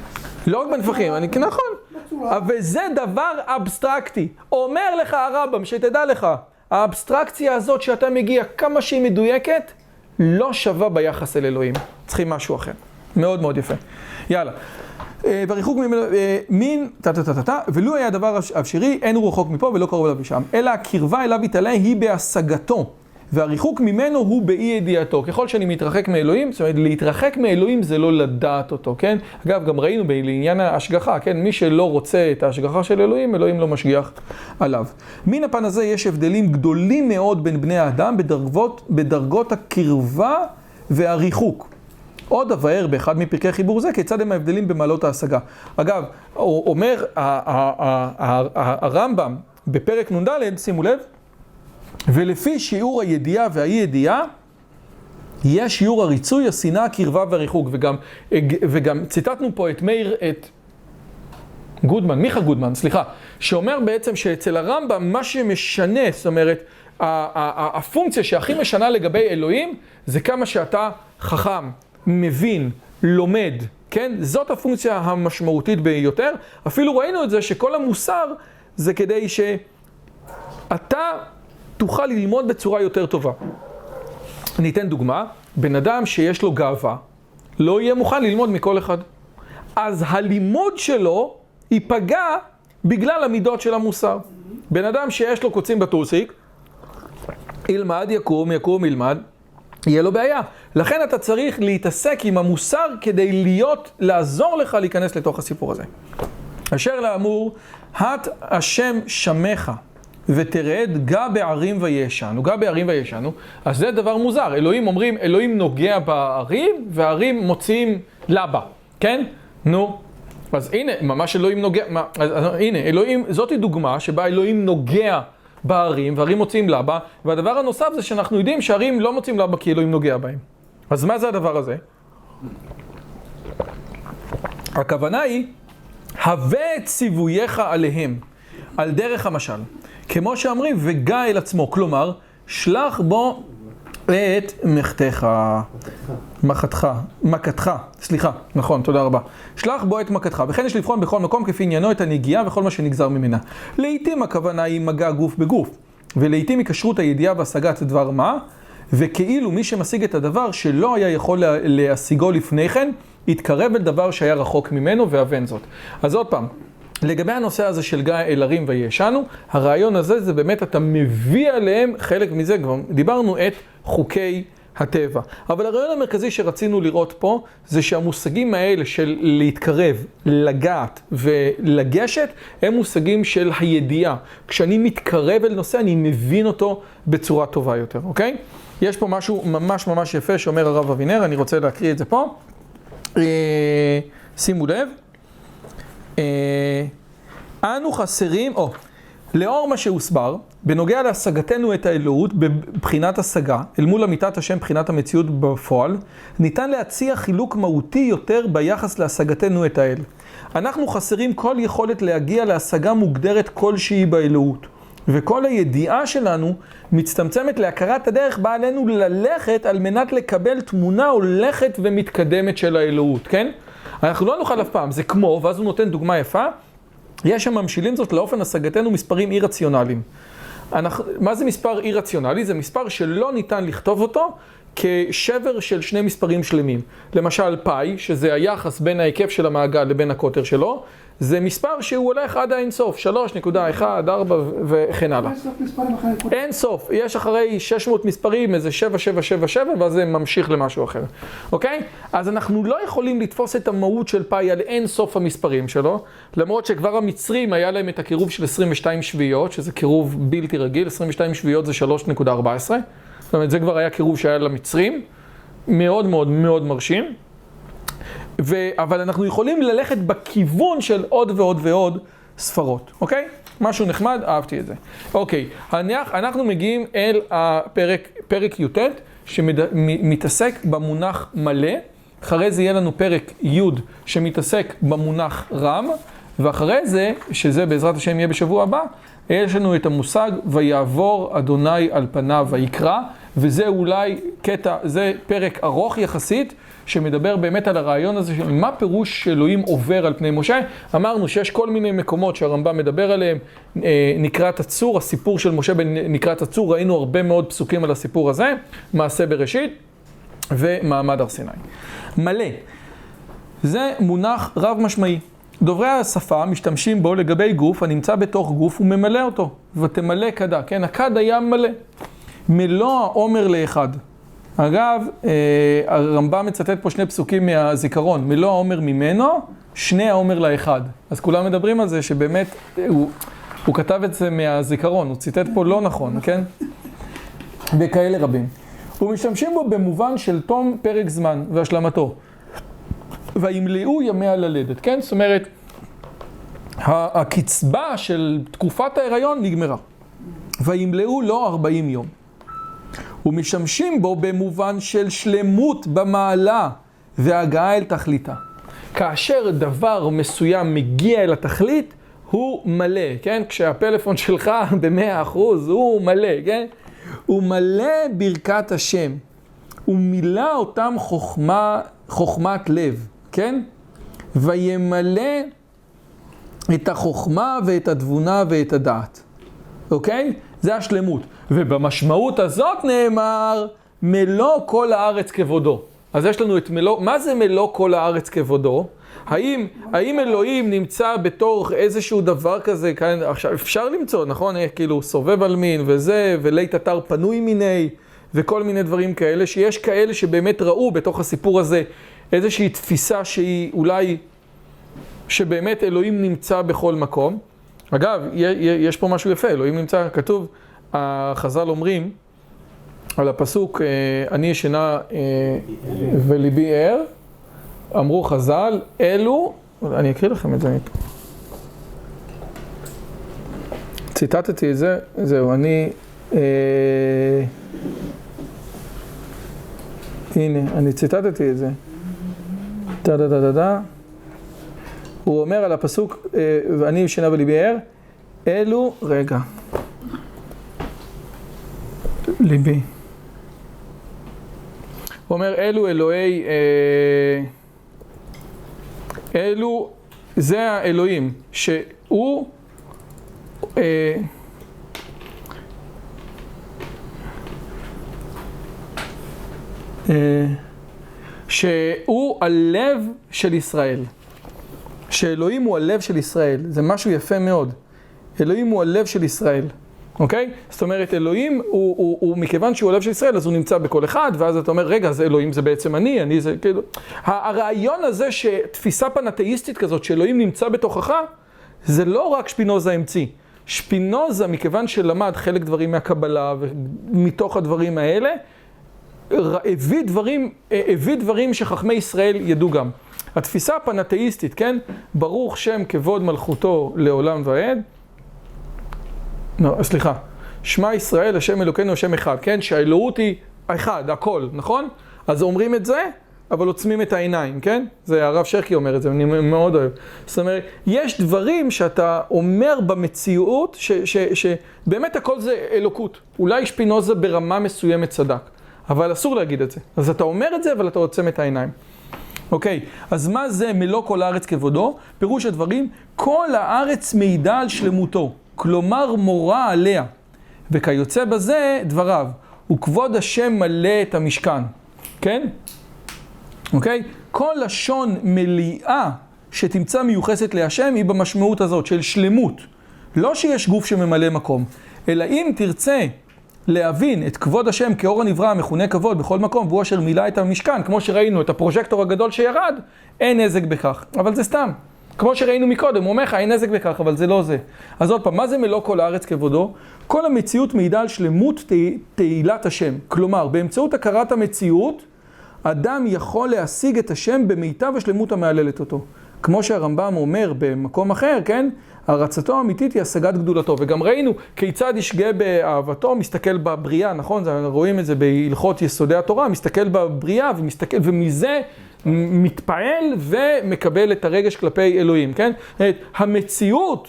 לא רק בנפחים, אני, נכון. בצורה. אבל זה דבר אבסטרקטי. אומר לך הרמב"ם, שתדע לך, האבסטרקציה הזאת שאתה מגיע, כמה שהיא מדויקת, לא שווה ביחס אל אלוהים. צריכים משהו אחר. מאוד מאוד יפה. יאללה. אה, והריחוק ממנו, אה, טה טה טה טה טה, ולו היה דבר אפשרי, אין הוא רחוק מפה ולא קרוב אליו משם. אלא הקרבה אליו יתעלה היא בהשגתו, והריחוק ממנו הוא באי ידיעתו. ככל שאני מתרחק מאלוהים, זאת אומרת, להתרחק מאלוהים זה לא לדעת אותו, כן? אגב, גם ראינו ב- לעניין ההשגחה, כן? מי שלא רוצה את ההשגחה של אלוהים, אלוהים לא משגיח עליו. מן הפן הזה יש הבדלים גדולים מאוד בין בני האדם בדרגות, בדרגות הקרבה והריחוק. עוד אבאר באחד מפרקי חיבור זה, כיצד הם ההבדלים במעלות ההשגה. אגב, אומר הרמב"ם בפרק נ"ד, שימו לב, ולפי שיעור הידיעה והאי ידיעה, יש שיעור הריצוי, השנאה, הקרבה והריחוק. וגם, וגם ציטטנו פה את מאיר, את גודמן, מיכה גודמן, סליחה, שאומר בעצם שאצל הרמב"ם מה שמשנה, זאת אומרת, הפונקציה שהכי משנה לגבי אלוהים, זה כמה שאתה חכם, מבין, לומד, כן? זאת הפונקציה המשמעותית ביותר. אפילו ראינו את זה שכל המוסר זה כדי שאתה תוכל ללמוד בצורה יותר טובה. אני אתן דוגמה, בן אדם שיש לו גאווה, לא יהיה מוכן ללמוד מכל אחד. אז הלימוד שלו ייפגע בגלל המידות של המוסר. בן אדם שיש לו קוצים בטוסיק, ילמד, יקום, יקום, ילמד, יהיה לו בעיה. לכן אתה צריך להתעסק עם המוסר כדי להיות, לעזור לך להיכנס לתוך הסיפור הזה. אשר לאמור, הט השם שמך ותרד גע בערים וישנו, גע בערים וישנו, אז זה דבר מוזר, אלוהים אומרים, אלוהים נוגע בערים והערים מוציאים לבה, כן? נו, אז הנה, ממש אלוהים נוגע, מה, אז, הנה, אלוהים, זאתי דוגמה שבה אלוהים נוגע בערים והערים מוציאים לבה, והדבר הנוסף זה שאנחנו יודעים שהערים לא מוציאים לבה כי אלוהים נוגע בהם. אז מה זה הדבר הזה? הכוונה היא, הווה את ציווייך עליהם, על דרך המשל. כמו שאומרים, וגע אל עצמו, כלומר, שלח בו את מחתך, מחתך, מכתך, סליחה, נכון, תודה רבה. שלח בו את מכתך, וכן יש לבחון בכל מקום כפי עניינו את הנגיעה וכל מה שנגזר ממנה. לעתים הכוונה היא מגע גוף בגוף, ולעתים היא כשרות הידיעה והשגת דבר מה, וכאילו מי שמשיג את הדבר שלא היה יכול לה, להשיגו לפני כן, התקרב אל דבר שהיה רחוק ממנו ואבן זאת. אז עוד פעם, לגבי הנושא הזה של גיא אל הרים וישנו, הרעיון הזה זה באמת אתה מביא עליהם חלק מזה, כבר דיברנו את חוקי הטבע. אבל הרעיון המרכזי שרצינו לראות פה, זה שהמושגים האלה של להתקרב, לגעת ולגשת, הם מושגים של הידיעה. כשאני מתקרב אל נושא, אני מבין אותו בצורה טובה יותר, אוקיי? יש פה משהו ממש ממש יפה שאומר הרב אבינר, אני רוצה להקריא את זה פה. אה, שימו לב. אה, אנו חסרים, או, לאור מה שהוסבר, בנוגע להשגתנו את האלוהות בבחינת השגה, אל מול אמיתת השם בחינת המציאות בפועל, ניתן להציע חילוק מהותי יותר ביחס להשגתנו את האל. אנחנו חסרים כל יכולת להגיע להשגה מוגדרת כלשהי באלוהות. וכל הידיעה שלנו מצטמצמת להכרת הדרך בה עלינו ללכת על מנת לקבל תמונה הולכת ומתקדמת של האלוהות, כן? אנחנו לא נוכל אף פעם, זה כמו, ואז הוא נותן דוגמה יפה, יש שממשילים זאת לאופן השגתנו מספרים אי-רציונליים. אנחנו, מה זה מספר אי-רציונלי? זה מספר שלא ניתן לכתוב אותו כשבר של שני מספרים שלמים. למשל פאי, שזה היחס בין ההיקף של המעגל לבין הקוטר שלו, זה מספר שהוא הולך עד האינסוף, 3.1, 4 וכן הלאה. אין סוף. אין סוף, יש אחרי 600 מספרים איזה 7777 ואז זה ממשיך למשהו אחר, אוקיי? אז אנחנו לא יכולים לתפוס את המהות של פאי על אין סוף המספרים שלו, למרות שכבר המצרים היה להם את הקירוב של 22 שביעיות, שזה קירוב בלתי רגיל, 22 שביעיות זה 3.14, זאת אומרת זה כבר היה קירוב שהיה למצרים, מאוד מאוד מאוד מרשים. ו... אבל אנחנו יכולים ללכת בכיוון של עוד ועוד ועוד ספרות, אוקיי? משהו נחמד, אהבתי את זה. אוקיי, אנחנו, אנחנו מגיעים אל הפרק, פרק י"ט, שמתעסק במונח מלא. אחרי זה יהיה לנו פרק י' שמתעסק במונח רם, ואחרי זה, שזה בעזרת השם יהיה בשבוע הבא, יש לנו את המושג ויעבור אדוני על פניו ויקרא, וזה אולי קטע, זה פרק ארוך יחסית, שמדבר באמת על הרעיון הזה של מה פירוש שאלוהים עובר על פני משה. אמרנו שיש כל מיני מקומות שהרמב"ם מדבר עליהם, אה, נקרת הצור, הסיפור של משה בנקרת הצור, ראינו הרבה מאוד פסוקים על הסיפור הזה, מעשה בראשית ומעמד הר סיני. מלא. זה מונח רב משמעי. דוברי השפה משתמשים בו לגבי גוף הנמצא בתוך גוף וממלא אותו. ותמלא כדה, כן? הכד היה מלא. מלוא העומר לאחד. אגב, אה, הרמב"ם מצטט פה שני פסוקים מהזיכרון. מלוא העומר ממנו, שני העומר לאחד. אז כולם מדברים על זה שבאמת, הוא, הוא כתב את זה מהזיכרון, הוא ציטט פה לא נכון, כן? וכאלה רבים. ומשתמשים בו במובן של תום פרק זמן והשלמתו. וימלאו ימי הללדת, כן? זאת אומרת, הקצבה של תקופת ההיריון נגמרה. וימלאו לו 40 יום. ומשתמשים בו במובן של שלמות במעלה והגעה אל תכליתה. כאשר דבר מסוים מגיע אל התכלית, הוא מלא, כן? כשהפלאפון שלך במאה אחוז, הוא מלא, כן? הוא מלא ברכת השם. הוא מילא אותם חוכמה, חוכמת לב, כן? וימלא את החוכמה ואת התבונה ואת הדעת, אוקיי? זה השלמות. ובמשמעות הזאת נאמר, מלוא כל הארץ כבודו. אז יש לנו את מלוא, מה זה מלוא כל הארץ כבודו? האם, האם אלוהים נמצא בתוך איזשהו דבר כזה, כאן, עכשיו אפשר למצוא, נכון? כאילו סובב על מין וזה, ולית אתר פנוי מיני, וכל מיני דברים כאלה, שיש כאלה שבאמת ראו בתוך הסיפור הזה איזושהי תפיסה שהיא אולי, שבאמת אלוהים נמצא בכל מקום. אגב, יש פה משהו יפה, אלוהים נמצא, כתוב, החז"ל אומרים על הפסוק, אני ישנה וליבי ער, אמרו חז"ל, אלו, אני אקריא לכם את זה. ציטטתי את זה, זהו, אני, אה, הנה, אני ציטטתי את זה. טה דה דה דה דה. הוא אומר על הפסוק, אה, ואני ישנה וליבי ער, אלו, רגע. ליבי. הוא אומר, אלו אלוהי, אה, אלו, זה האלוהים, שהוא, אה, אה, שהוא הלב של ישראל. שאלוהים הוא הלב של ישראל, זה משהו יפה מאוד. אלוהים הוא הלב של ישראל, אוקיי? זאת אומרת, אלוהים הוא, הוא, הוא מכיוון שהוא הלב של ישראל, אז הוא נמצא בכל אחד, ואז אתה אומר, רגע, זה אלוהים זה בעצם אני, אני זה כאילו... הרעיון הזה שתפיסה פנתאיסטית כזאת, שאלוהים נמצא בתוכך, זה לא רק שפינוזה המציא. שפינוזה, מכיוון שלמד חלק דברים מהקבלה, ומתוך הדברים האלה, הביא דברים, הביא דברים שחכמי ישראל ידעו גם. התפיסה הפנתאיסטית, כן? ברוך שם כבוד מלכותו לעולם ועד. לא, סליחה. שמע ישראל, השם אלוקינו, השם אחד, כן? שהאלוהות היא האחד, הכל, נכון? אז אומרים את זה, אבל עוצמים את העיניים, כן? זה הרב שרקי אומר את זה, אני מאוד אוהב. זאת אומרת, יש דברים שאתה אומר במציאות, שבאמת הכל זה אלוקות. אולי שפינוזה ברמה מסוימת צדק, אבל אסור להגיד את זה. אז אתה אומר את זה, אבל אתה עוצם את העיניים. אוקיי, אז מה זה מלוא כל הארץ כבודו? פירוש הדברים, כל הארץ מעידה על שלמותו, כלומר מורה עליה. וכיוצא בזה דבריו, וכבוד השם מלא את המשכן, כן? אוקיי? כל לשון מליאה שתמצא מיוחסת להשם היא במשמעות הזאת של שלמות. לא שיש גוף שממלא מקום, אלא אם תרצה להבין את כבוד השם כאור הנברא המכונה כבוד בכל מקום, והוא אשר מילא את המשכן, כמו שראינו את הפרוז'קטור הגדול שירד, אין נזק בכך. אבל זה סתם. כמו שראינו מקודם, הוא אומר לך, אין נזק בכך, אבל זה לא זה. אז עוד פעם, מה זה מלוא כל הארץ כבודו? כל המציאות מעידה על שלמות תהילת השם. כלומר, באמצעות הכרת המציאות, אדם יכול להשיג את השם במיטב השלמות המהללת אותו. כמו שהרמב"ם אומר במקום אחר, כן? הרצתו האמיתית היא השגת גדולתו. וגם ראינו כיצד ישגה באהבתו, מסתכל בבריאה, נכון? רואים את זה בהלכות יסודי התורה, מסתכל בבריאה ומסתכל, ומזה מתפעל ומקבל את הרגש כלפי אלוהים, כן? אומרת, המציאות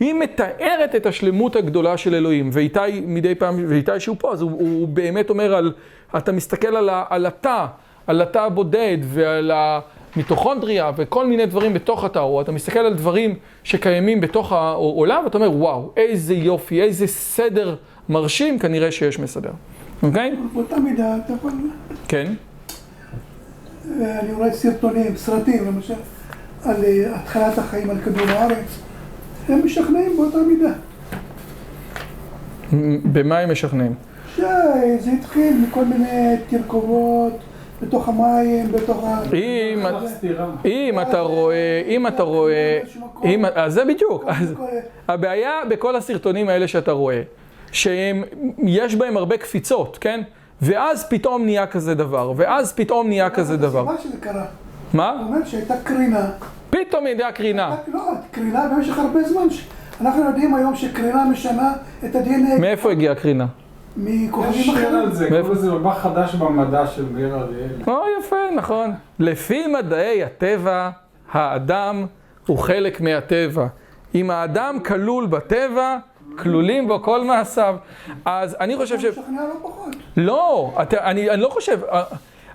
היא מתארת את השלמות הגדולה של אלוהים, ואיתי מדי פעם, ואיתי שהוא פה, אז הוא, הוא באמת אומר על, אתה מסתכל על, ה, על התא, על התא הבודד ועל המיטוכונדריה וכל מיני דברים בתוך התא, או אתה מסתכל על דברים שקיימים בתוך העולם, ואתה אומר, וואו, איזה יופי, איזה סדר מרשים, כנראה שיש מסדר, אוקיי? באותה מידה, אתה יכול... כן. אני רואה סרטונים, סרטים, למשל, על אה, התחלת החיים על כדור הארץ. הם משכנעים באותה מידה. במה הם משכנעים? שזה התחיל מכל מיני תרכובות בתוך המים, בתוך ה... אם. אם אתה רואה, אם אתה רואה, אם, אז זה בדיוק, אז הבעיה בכל הסרטונים האלה שאתה רואה, שהם, יש בהם הרבה קפיצות, כן? ואז פתאום נהיה כזה דבר, ואז פתאום נהיה כזה דבר. מה שזה קרה. מה? הוא אומר שהייתה קרינה. פתאום נהיה קרינה. לא, קרינה במשך הרבה זמן. אנחנו יודעים היום שקרינה משנה את ה-DNA מאיפה הגיעה קרינה? יש מכוכבים שיר אחרים. על זה? קוראים לזה מבע חדש במדע של מאיר אריאל. או, יפה, נכון. לפי מדעי הטבע, האדם הוא חלק מהטבע. אם האדם כלול בטבע, כלולים בו כל מעשיו. אז אני חושב ש... משכנע לא פחות. לא, אני, אני לא חושב,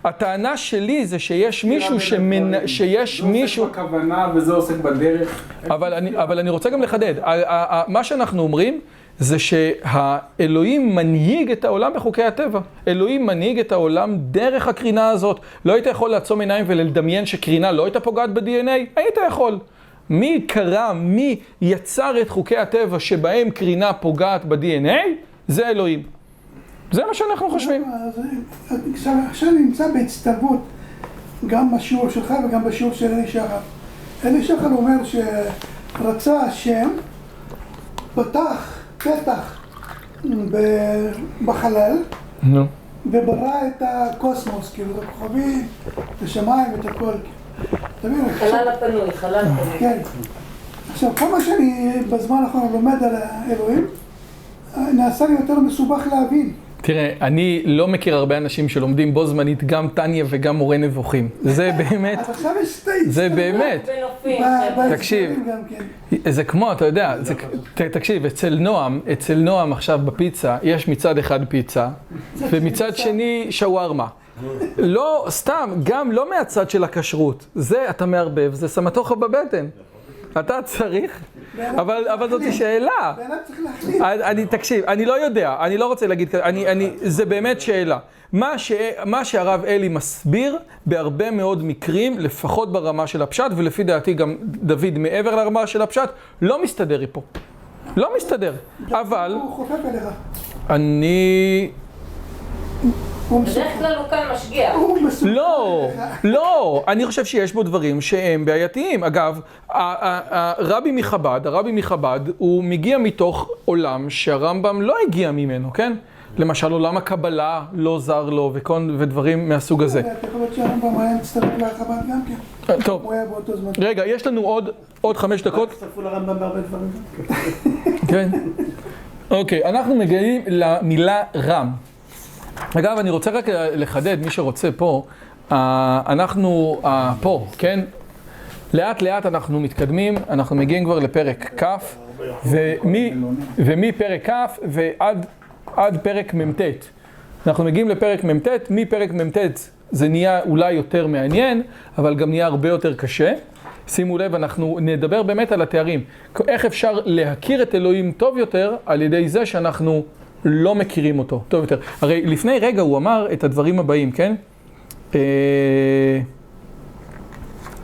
הטענה שלי זה שיש מישהו שמנ... שיש מישהו... זה עוסק בכוונה וזה עוסק בדרך. אבל אני, אבל אני רוצה גם לחדד, מה שאנחנו אומרים זה שהאלוהים מנהיג את העולם בחוקי הטבע. אלוהים מנהיג את העולם דרך הקרינה הזאת. לא היית יכול לעצום עיניים ולדמיין שקרינה לא הייתה פוגעת ב-DNA? היית יכול. מי קרא, מי יצר את חוקי הטבע שבהם קרינה פוגעת ב-DNA? זה אלוהים. זה מה שאנחנו חושבים. אז עכשיו, נמצא בהצטלבות, גם בשיעור שלך וגם בשיעור של אלי שחר. אלי שחר אומר שרצה השם, פתח פתח בחלל. וברא את הקוסמוס, כאילו, את הכוכבים, את השמיים, את הכל. חלל הפנוי, חלל פנוי. כן. עכשיו, כמה שאני בזמן האחרון לומד על האלוהים, נעשה לי יותר מסובך להבין. תראה, אני לא מכיר הרבה אנשים שלומדים בו זמנית גם טניה וגם מורה נבוכים. זה באמת, אז עכשיו יש שתי... זה באמת. חבר'ה. תקשיב. כן. זה כמו, אתה יודע, תקשיב, אצל נועם, אצל נועם עכשיו בפיצה, יש מצד אחד פיצה, ומצד שני שווארמה. לא, סתם, גם לא מהצד של הכשרות. זה, אתה מערבב, זה סמטוחה בבטן. אתה צריך, אבל, אבל זאת שאלה. אני, תקשיב, אני לא יודע, אני לא רוצה להגיד אני, אני, זה באמת שאלה. מה, ש, מה שהרב אלי מסביר, בהרבה מאוד מקרים, לפחות ברמה של הפשט, ולפי דעתי גם דוד מעבר לרמה של הפשט, לא מסתדר פה. לא מסתדר. אבל. אני... בדרך כלל הוא כאן משגיח. לא, לא, אני חושב שיש בו דברים שהם בעייתיים. אגב, הרבי מחב"ד, הרבי מחב"ד, הוא מגיע מתוך עולם שהרמב"ם לא הגיע ממנו, כן? למשל עולם הקבלה לא זר לו וכל, ודברים מהסוג הזה. יכול להיות שהרמב"ם היה מצטרף לחב"ד גם כן. אה, טוב, הוא היה באותו זמן. רגע, יש לנו עוד, עוד חמש דקות. הצטרפו לרמב"ם בהרבה דברים. כן. אוקיי, אנחנו מגיעים למילה רם. אגב, אני רוצה רק לחדד, מי שרוצה פה, אה, אנחנו אה, פה, כן? לאט לאט אנחנו מתקדמים, אנחנו מגיעים כבר לפרק כ', ומפרק כ' ועד עד פרק מ"ט. אנחנו מגיעים לפרק מ"ט, מפרק מ"ט זה נהיה אולי יותר מעניין, אבל גם נהיה הרבה יותר קשה. שימו לב, אנחנו נדבר באמת על התארים. איך אפשר להכיר את אלוהים טוב יותר על ידי זה שאנחנו לא מכירים אותו טוב יותר. הרי לפני רגע הוא אמר את הדברים הבאים, כן? אה,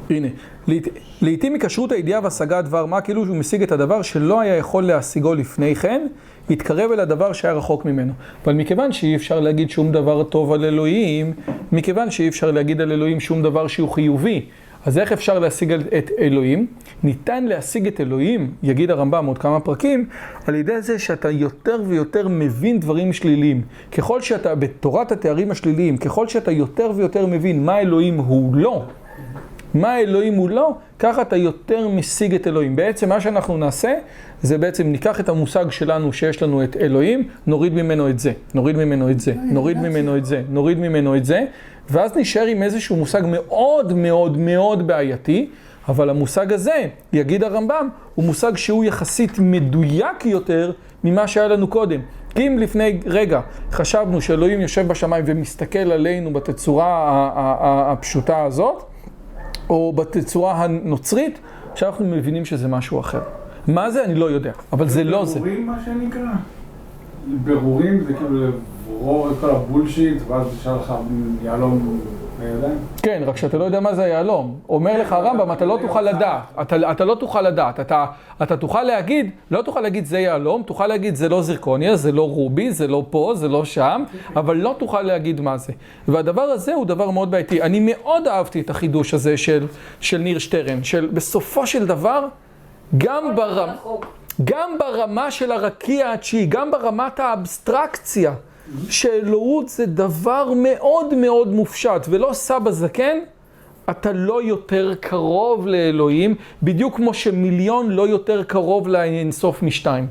הנה, לעת- לעתים מכשרות הידיעה והשגת דבר מה כאילו שהוא משיג את הדבר שלא היה יכול להשיגו לפני כן, התקרב אל הדבר שהיה רחוק ממנו. אבל מכיוון שאי אפשר להגיד שום דבר טוב על אלוהים, מכיוון שאי אפשר להגיד על אלוהים שום דבר שהוא חיובי, אז איך אפשר להשיג את אלוהים? ניתן להשיג את אלוהים, יגיד הרמב"ם עוד כמה פרקים, על ידי זה שאתה יותר ויותר מבין דברים שליליים. ככל שאתה, בתורת התארים השליליים, ככל שאתה יותר ויותר מבין מה אלוהים הוא לא, מה אלוהים הוא לא, ככה אתה יותר משיג את אלוהים. בעצם מה שאנחנו נעשה, זה בעצם ניקח את המושג שלנו שיש לנו את אלוהים, נוריד ממנו את זה, נוריד ממנו את זה, נוריד ממנו את זה, נוריד ממנו את זה, ואז נשאר עם איזשהו מושג מאוד מאוד מאוד בעייתי, אבל המושג הזה, יגיד הרמב"ם, הוא מושג שהוא יחסית מדויק יותר ממה שהיה לנו קודם. כי אם לפני רגע חשבנו שאלוהים יושב בשמיים ומסתכל עלינו בתצורה הפשוטה הזאת, או בתצורה הנוצרית, עכשיו אנחנו מבינים שזה משהו אחר. מה זה? אני לא יודע, אבל זה לא זה. מה שנקרא? בירורים זה כאילו לברור את כל הבולשיט, ואז נשאר לך יהלום בידיים? כן, רק שאתה לא יודע מה זה היהלום. אומר לך הרמב"ם, אתה לא תוכל לדעת. אתה, אתה לא תוכל לדעת. אתה, אתה תוכל להגיד, לא תוכל להגיד זה יהלום, תוכל להגיד זה לא זירקוניה, זה לא רובי, זה לא פה, זה לא שם, אבל לא תוכל להגיד מה זה. והדבר הזה הוא דבר מאוד בעייתי. אני מאוד אהבתי את החידוש הזה של, של ניר שטרן, של בסופו של דבר, גם ברמה... גם ברמה של הרקיע התשיעי, גם ברמת האבסטרקציה, שאלוהות זה דבר מאוד מאוד מופשט, ולא סבא זקן, אתה לא יותר קרוב לאלוהים, בדיוק כמו שמיליון לא יותר קרוב לאינסוף משתיים.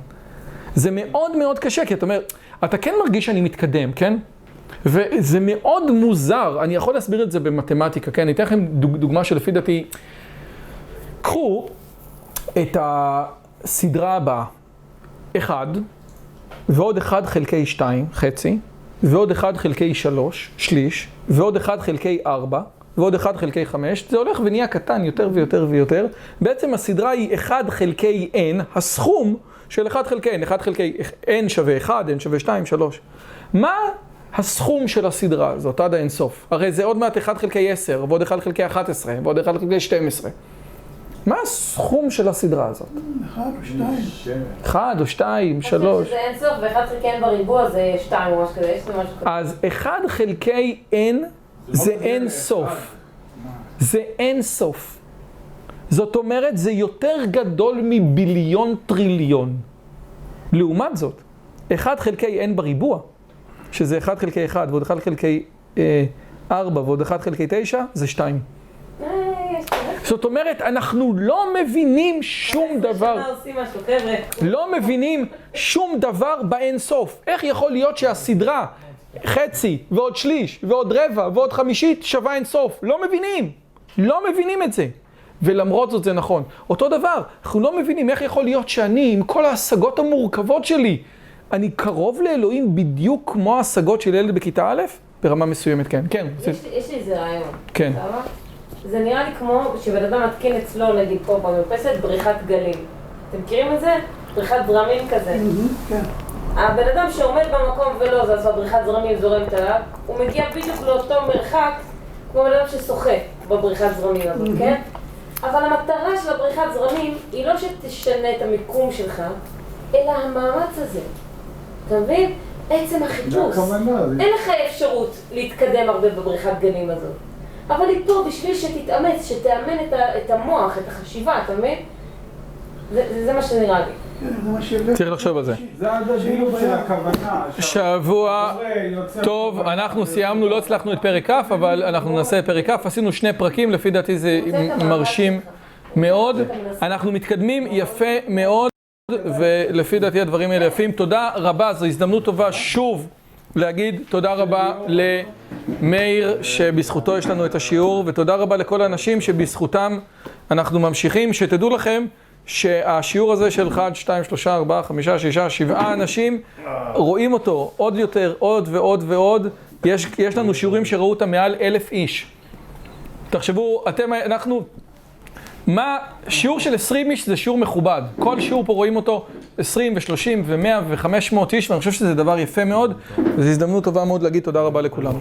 זה מאוד מאוד קשה, כי אתה אומר, אתה כן מרגיש שאני מתקדם, כן? וזה מאוד מוזר, אני יכול להסביר את זה במתמטיקה, כן? אני אתן לכם דוגמה שלפי דעתי, קחו את ה... סדרה הבאה, 1 ועוד 1 חלקי 2, חצי, ועוד 1 חלקי 3, שליש, ועוד 1 חלקי 4, ועוד 1 חלקי 5, זה הולך ונהיה קטן יותר ויותר ויותר. בעצם הסדרה היא 1 חלקי n, הסכום של 1 חלקי n, 1 חלקי n שווה 1, n שווה 2, 3. מה הסכום של הסדרה הזאת עד האינסוף? הרי זה עוד מעט 1 חלקי 10, ועוד 1 חלקי 11, ועוד 1 חלקי 12. מה הסכום של הסדרה הזאת? אחד או שתיים. אחד או שתיים, שלוש. זה אין סוף, ואחד חלקי n בריבוע זה שתיים או משהו כזה, יש לי משהו כזה. אז אחד חלקי n זה אין סוף. זה אין סוף. זאת אומרת, זה יותר גדול מביליון טריליון. לעומת זאת, 1 חלקי n בריבוע, שזה 1 חלקי 1 ועוד 1 חלקי 4 ועוד 1 חלקי 9, זה 2. זאת אומרת, אנחנו לא מבינים שום דבר. לא מבינים שום דבר באין סוף. איך יכול להיות שהסדרה חצי ועוד שליש ועוד רבע ועוד חמישית שווה אין סוף? לא מבינים. לא מבינים את זה. ולמרות זאת זה נכון. אותו דבר, אנחנו לא מבינים איך יכול להיות שאני, עם כל ההשגות המורכבות שלי, אני קרוב לאלוהים בדיוק כמו ההשגות של ילד בכיתה א'? ברמה מסוימת, כן. כן. יש לי איזה רעיון. כן. זה נראה לי כמו שבן אדם מתקין אצלו, נגיד פה במרפסת, בריחת גלים. אתם מכירים את זה? בריחת זרמים כזה. כן. הבן אדם שעומד במקום ולא זז, והבריחת זרמים זורמת עליו, הוא מגיע בדיוק לאותו מרחק כמו בן אדם ששוחה בבריחת זרמים הזאת, כן? אבל המטרה של הבריחת זרמים היא לא שתשנה את המיקום שלך, אלא המאמץ הזה. אתה מבין? עצם החיפוש. אין לך אפשרות להתקדם הרבה בבריחת גלים הזאת. אבל היא פה בשביל שתתאמץ, שתאמן את, ה, את המוח, את החשיבה, אתה מבין? זה, זה, מה שנראה לי. כן. צריך לחשוב על זה. זה הדדיות של הכוונה. שבוע טוב. אנחנו סיימנו, לא הצלחנו את פרק כ', אבל אנחנו נעשה פרק כ', עשינו שני פרקים, לפי דעתי זה מרשים מאוד. אנחנו מתקדמים יפה מאוד, ולפי דעתי הדברים האלה יפים. תודה רבה, זו הזדמנות טובה שוב להגיד תודה רבה למאיר, שבזכותו יש לנו את השיעור, ותודה רבה לכל האנשים שבזכותם אנחנו ממשיכים. שתדעו לכם שהשיעור הזה של 1, 2, 3, 4, 5, 6, 7 אנשים, רואים אותו עוד יותר, עוד ועוד ועוד. יש, יש לנו שיעורים שראו אותם מעל אלף איש. תחשבו, אתם, אנחנו, מה, שיעור של 20 איש זה שיעור מכובד. כל שיעור פה רואים אותו 20 ו-30 ו-100 ו-500 איש, ואני חושב שזה דבר יפה מאוד, וזו הזדמנות טובה מאוד להגיד תודה רבה לכולם.